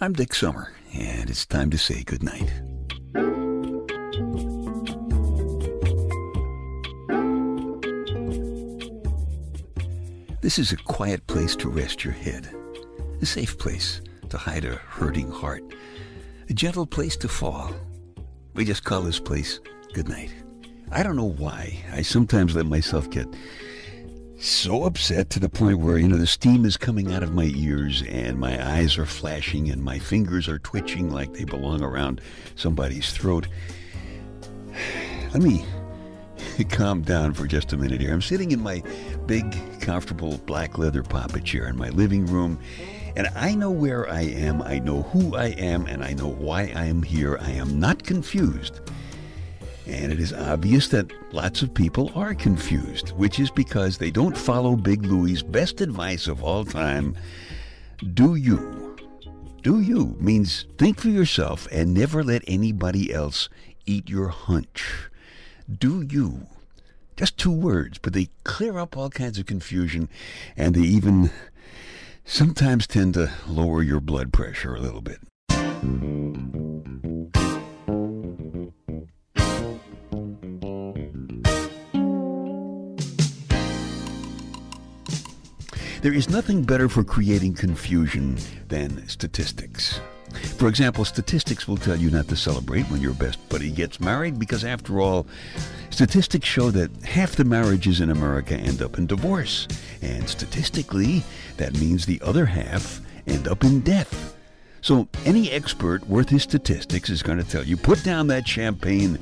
I'm Dick Summer, and it's time to say goodnight. This is a quiet place to rest your head, a safe place to hide a hurting heart, a gentle place to fall. We just call this place goodnight. I don't know why. I sometimes let myself get so upset to the point where, you know, the steam is coming out of my ears and my eyes are flashing and my fingers are twitching like they belong around somebody's throat. Let me calm down for just a minute here. I'm sitting in my big, comfortable black leather papa chair in my living room, and I know where I am, I know who I am, and I know why I am here. I am not confused. And it is obvious that lots of people are confused, which is because they don't follow Big Louie's best advice of all time do you. Do you means think for yourself and never let anybody else eat your hunch. Do you. Just two words, but they clear up all kinds of confusion and they even sometimes tend to lower your blood pressure a little bit. There is nothing better for creating confusion than statistics. For example, statistics will tell you not to celebrate when your best buddy gets married because, after all, statistics show that half the marriages in America end up in divorce. And statistically, that means the other half end up in death. So, any expert worth his statistics is going to tell you put down that champagne,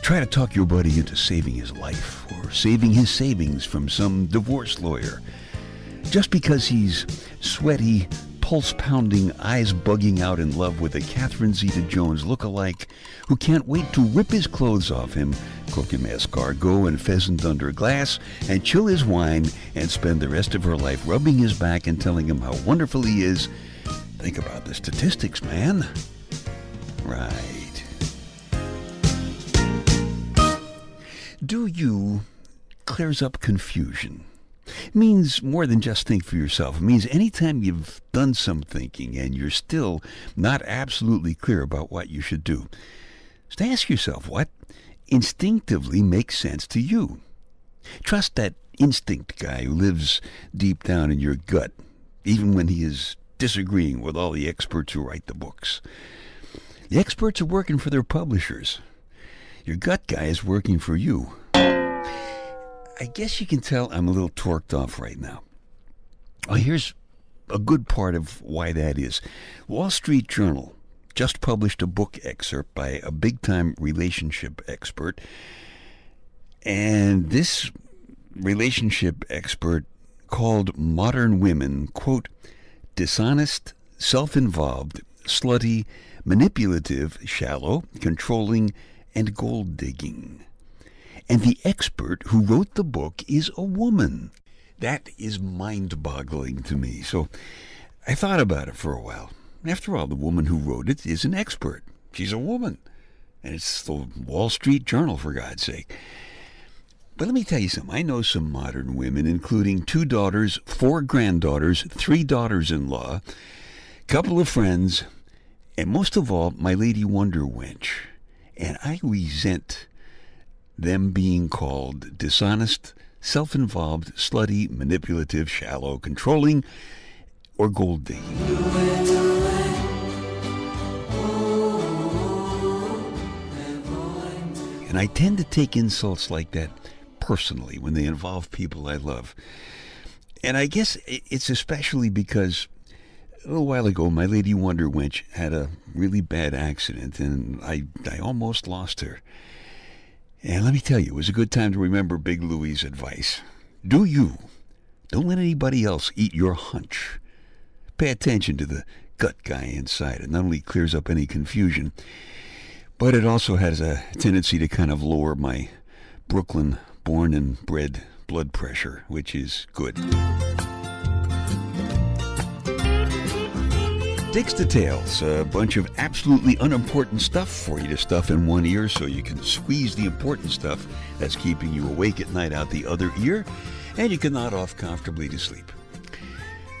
try to talk your buddy into saving his life or saving his savings from some divorce lawyer just because he's sweaty, pulse pounding, eyes bugging out in love with a Catherine Zeta Jones look-alike who can't wait to rip his clothes off him, cook him escargot and pheasant under glass, and chill his wine and spend the rest of her life rubbing his back and telling him how wonderful he is. Think about the statistics, man. Right. Do you clears up confusion means more than just think for yourself. It means anytime you've done some thinking and you're still not absolutely clear about what you should do, just ask yourself what instinctively makes sense to you. Trust that instinct guy who lives deep down in your gut, even when he is disagreeing with all the experts who write the books. The experts are working for their publishers. Your gut guy is working for you. I guess you can tell I'm a little torqued off right now. Well, here's a good part of why that is. Wall Street Journal just published a book excerpt by a big time relationship expert. And this relationship expert called modern women, quote, dishonest, self involved, slutty, manipulative, shallow, controlling, and gold digging. And the expert who wrote the book is a woman. That is mind boggling to me. So I thought about it for a while. After all, the woman who wrote it is an expert. She's a woman. And it's the Wall Street Journal, for God's sake. But let me tell you something. I know some modern women, including two daughters, four granddaughters, three daughters in law, a couple of friends, and most of all, my Lady Wonder Wench. And I resent them being called dishonest, self involved, slutty, manipulative, shallow, controlling, or gold digging. And I tend to take insults like that personally when they involve people I love. And I guess it's especially because a little while ago, my Lady Wonder Wench had a really bad accident, and I, I almost lost her. And let me tell you, it was a good time to remember Big Louie's advice. Do you. Don't let anybody else eat your hunch. Pay attention to the gut guy inside. It not only clears up any confusion, but it also has a tendency to kind of lower my Brooklyn born and bred blood pressure, which is good. Dick's Details, a bunch of absolutely unimportant stuff for you to stuff in one ear so you can squeeze the important stuff that's keeping you awake at night out the other ear, and you can nod off comfortably to sleep.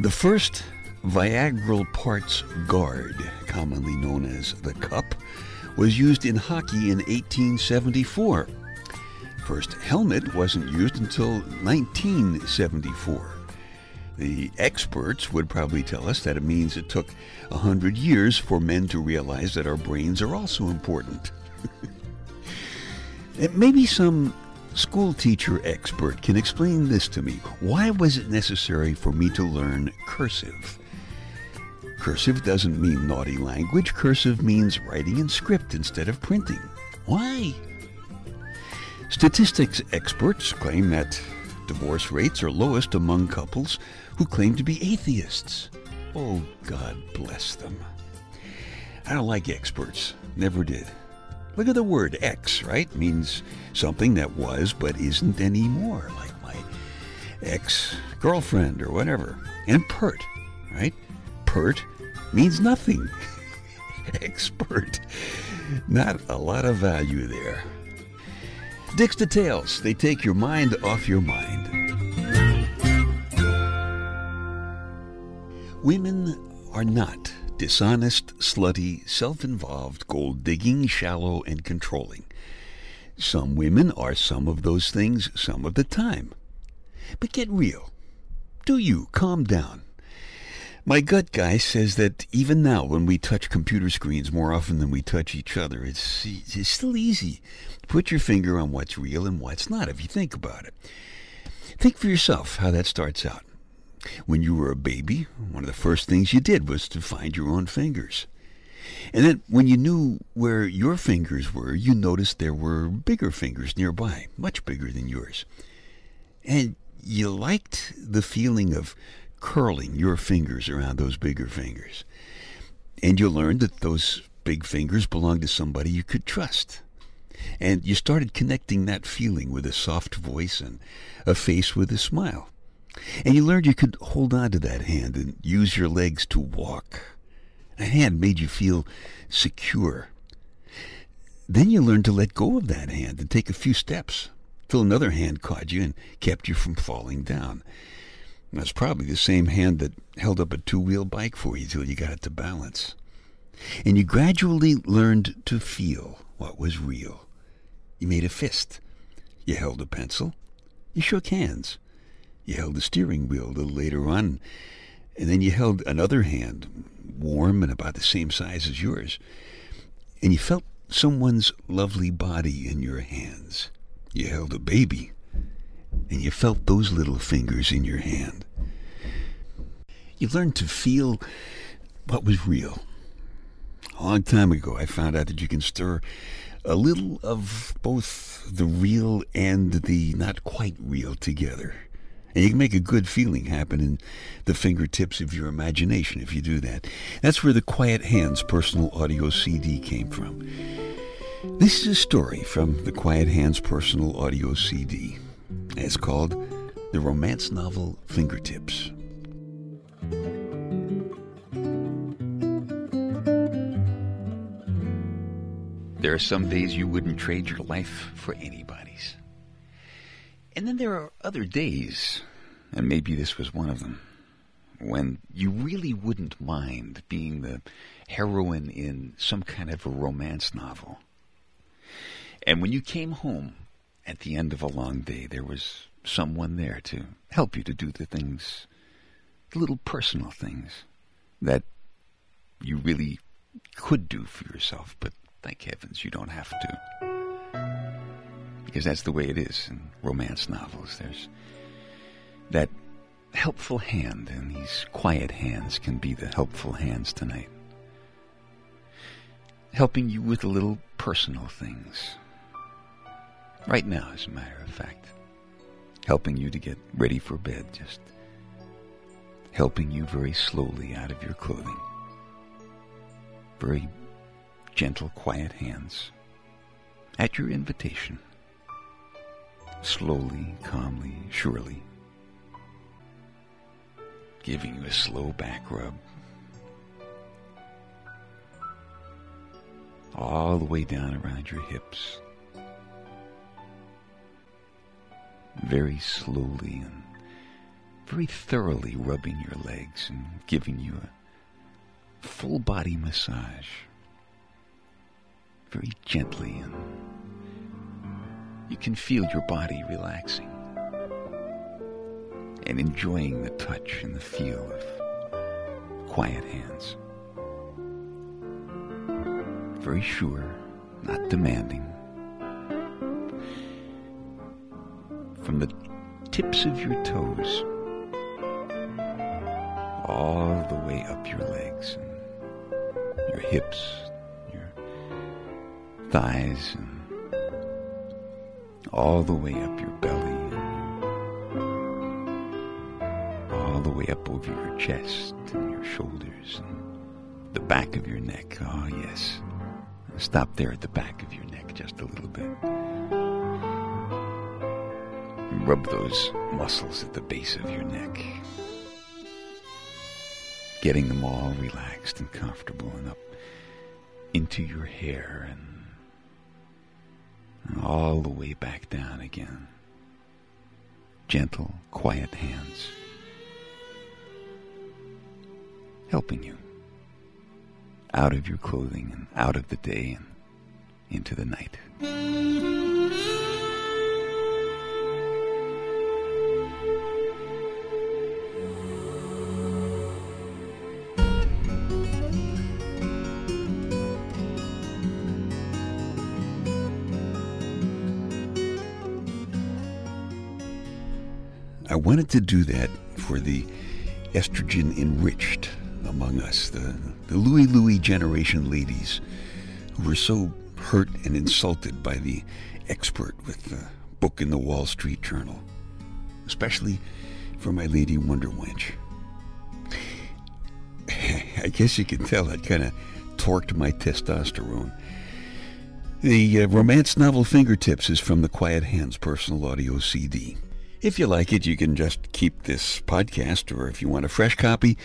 The first Viagral parts guard, commonly known as the cup, was used in hockey in 1874. First helmet wasn't used until 1974. The experts would probably tell us that it means it took a hundred years for men to realize that our brains are also important. Maybe some school teacher expert can explain this to me. Why was it necessary for me to learn cursive? Cursive doesn't mean naughty language. Cursive means writing in script instead of printing. Why? Statistics experts claim that divorce rates are lowest among couples who claim to be atheists. Oh, God bless them. I don't like experts. Never did. Look at the word ex, right? Means something that was but isn't anymore, like my ex girlfriend or whatever. And pert, right? Pert means nothing. Expert. Not a lot of value there. Dick's Details. They take your mind off your mind. Women are not dishonest, slutty, self involved, gold digging, shallow, and controlling. Some women are some of those things some of the time. But get real. Do you? Calm down. My gut guy says that even now, when we touch computer screens more often than we touch each other, it's, it's still easy to put your finger on what's real and what's not if you think about it. Think for yourself how that starts out. When you were a baby, one of the first things you did was to find your own fingers. And then when you knew where your fingers were, you noticed there were bigger fingers nearby, much bigger than yours. And you liked the feeling of curling your fingers around those bigger fingers. And you learned that those big fingers belonged to somebody you could trust. And you started connecting that feeling with a soft voice and a face with a smile. And you learned you could hold on to that hand and use your legs to walk. A hand made you feel secure. Then you learned to let go of that hand and take a few steps till another hand caught you and kept you from falling down. That's probably the same hand that held up a two wheel bike for you till you got it to balance. And you gradually learned to feel what was real. You made a fist. You held a pencil. You shook hands. You held the steering wheel a little later on. And then you held another hand, warm and about the same size as yours. And you felt someone's lovely body in your hands. You held a baby and you felt those little fingers in your hand. You learned to feel what was real. A long time ago, I found out that you can stir a little of both the real and the not quite real together. And you can make a good feeling happen in the fingertips of your imagination if you do that. That's where the Quiet Hands personal audio CD came from. This is a story from the Quiet Hands personal audio CD. It's called The Romance Novel Fingertips. There are some days you wouldn't trade your life for anybody's. And then there are other days, and maybe this was one of them, when you really wouldn't mind being the heroine in some kind of a romance novel. And when you came home at the end of a long day, there was someone there to help you to do the things, the little personal things that you really could do for yourself, but thank heavens you don't have to. Because that's the way it is in romance novels. There's that helpful hand, and these quiet hands can be the helpful hands tonight. Helping you with the little personal things Right now, as a matter of fact. Helping you to get ready for bed, just helping you very slowly out of your clothing. Very gentle, quiet hands. At your invitation. Slowly, calmly, surely. Giving you a slow back rub. All the way down around your hips very slowly and very thoroughly rubbing your legs and giving you a full body massage. Very gently, and you can feel your body relaxing and enjoying the touch and the feel of quiet hands. Very sure, not demanding. From the tips of your toes all the way up your legs and your hips, your thighs, and all the way up your belly all the way up over your chest and your shoulders and the back of your neck. Oh, yes. Stop there at the back of your neck just a little bit. Rub those muscles at the base of your neck getting them all relaxed and comfortable and up into your hair and, and all the way back down again. Gentle, quiet hands helping you out of your clothing and out of the day and into the night. Wanted to do that for the estrogen enriched among us, the, the Louie Louie generation ladies who were so hurt and insulted by the expert with the book in the Wall Street Journal, especially for my lady Wonder Wench. I guess you can tell that kind of torqued my testosterone. The uh, romance novel Fingertips is from the Quiet Hands personal audio CD. If you like it, you can just keep this podcast, or if you want a fresh copy,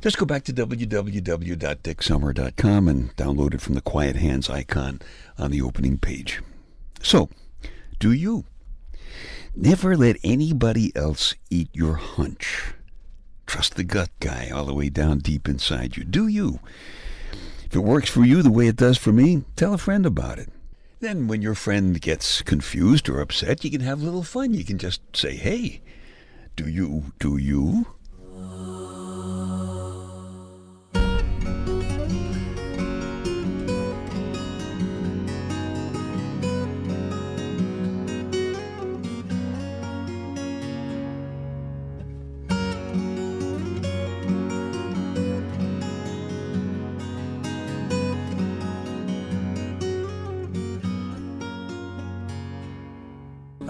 just go back to www.dicksummer.com and download it from the Quiet Hands icon on the opening page. So, do you? Never let anybody else eat your hunch. Trust the gut guy all the way down deep inside you. Do you? If it works for you the way it does for me, tell a friend about it. Then, when your friend gets confused or upset, you can have a little fun. You can just say, hey, do you, do you?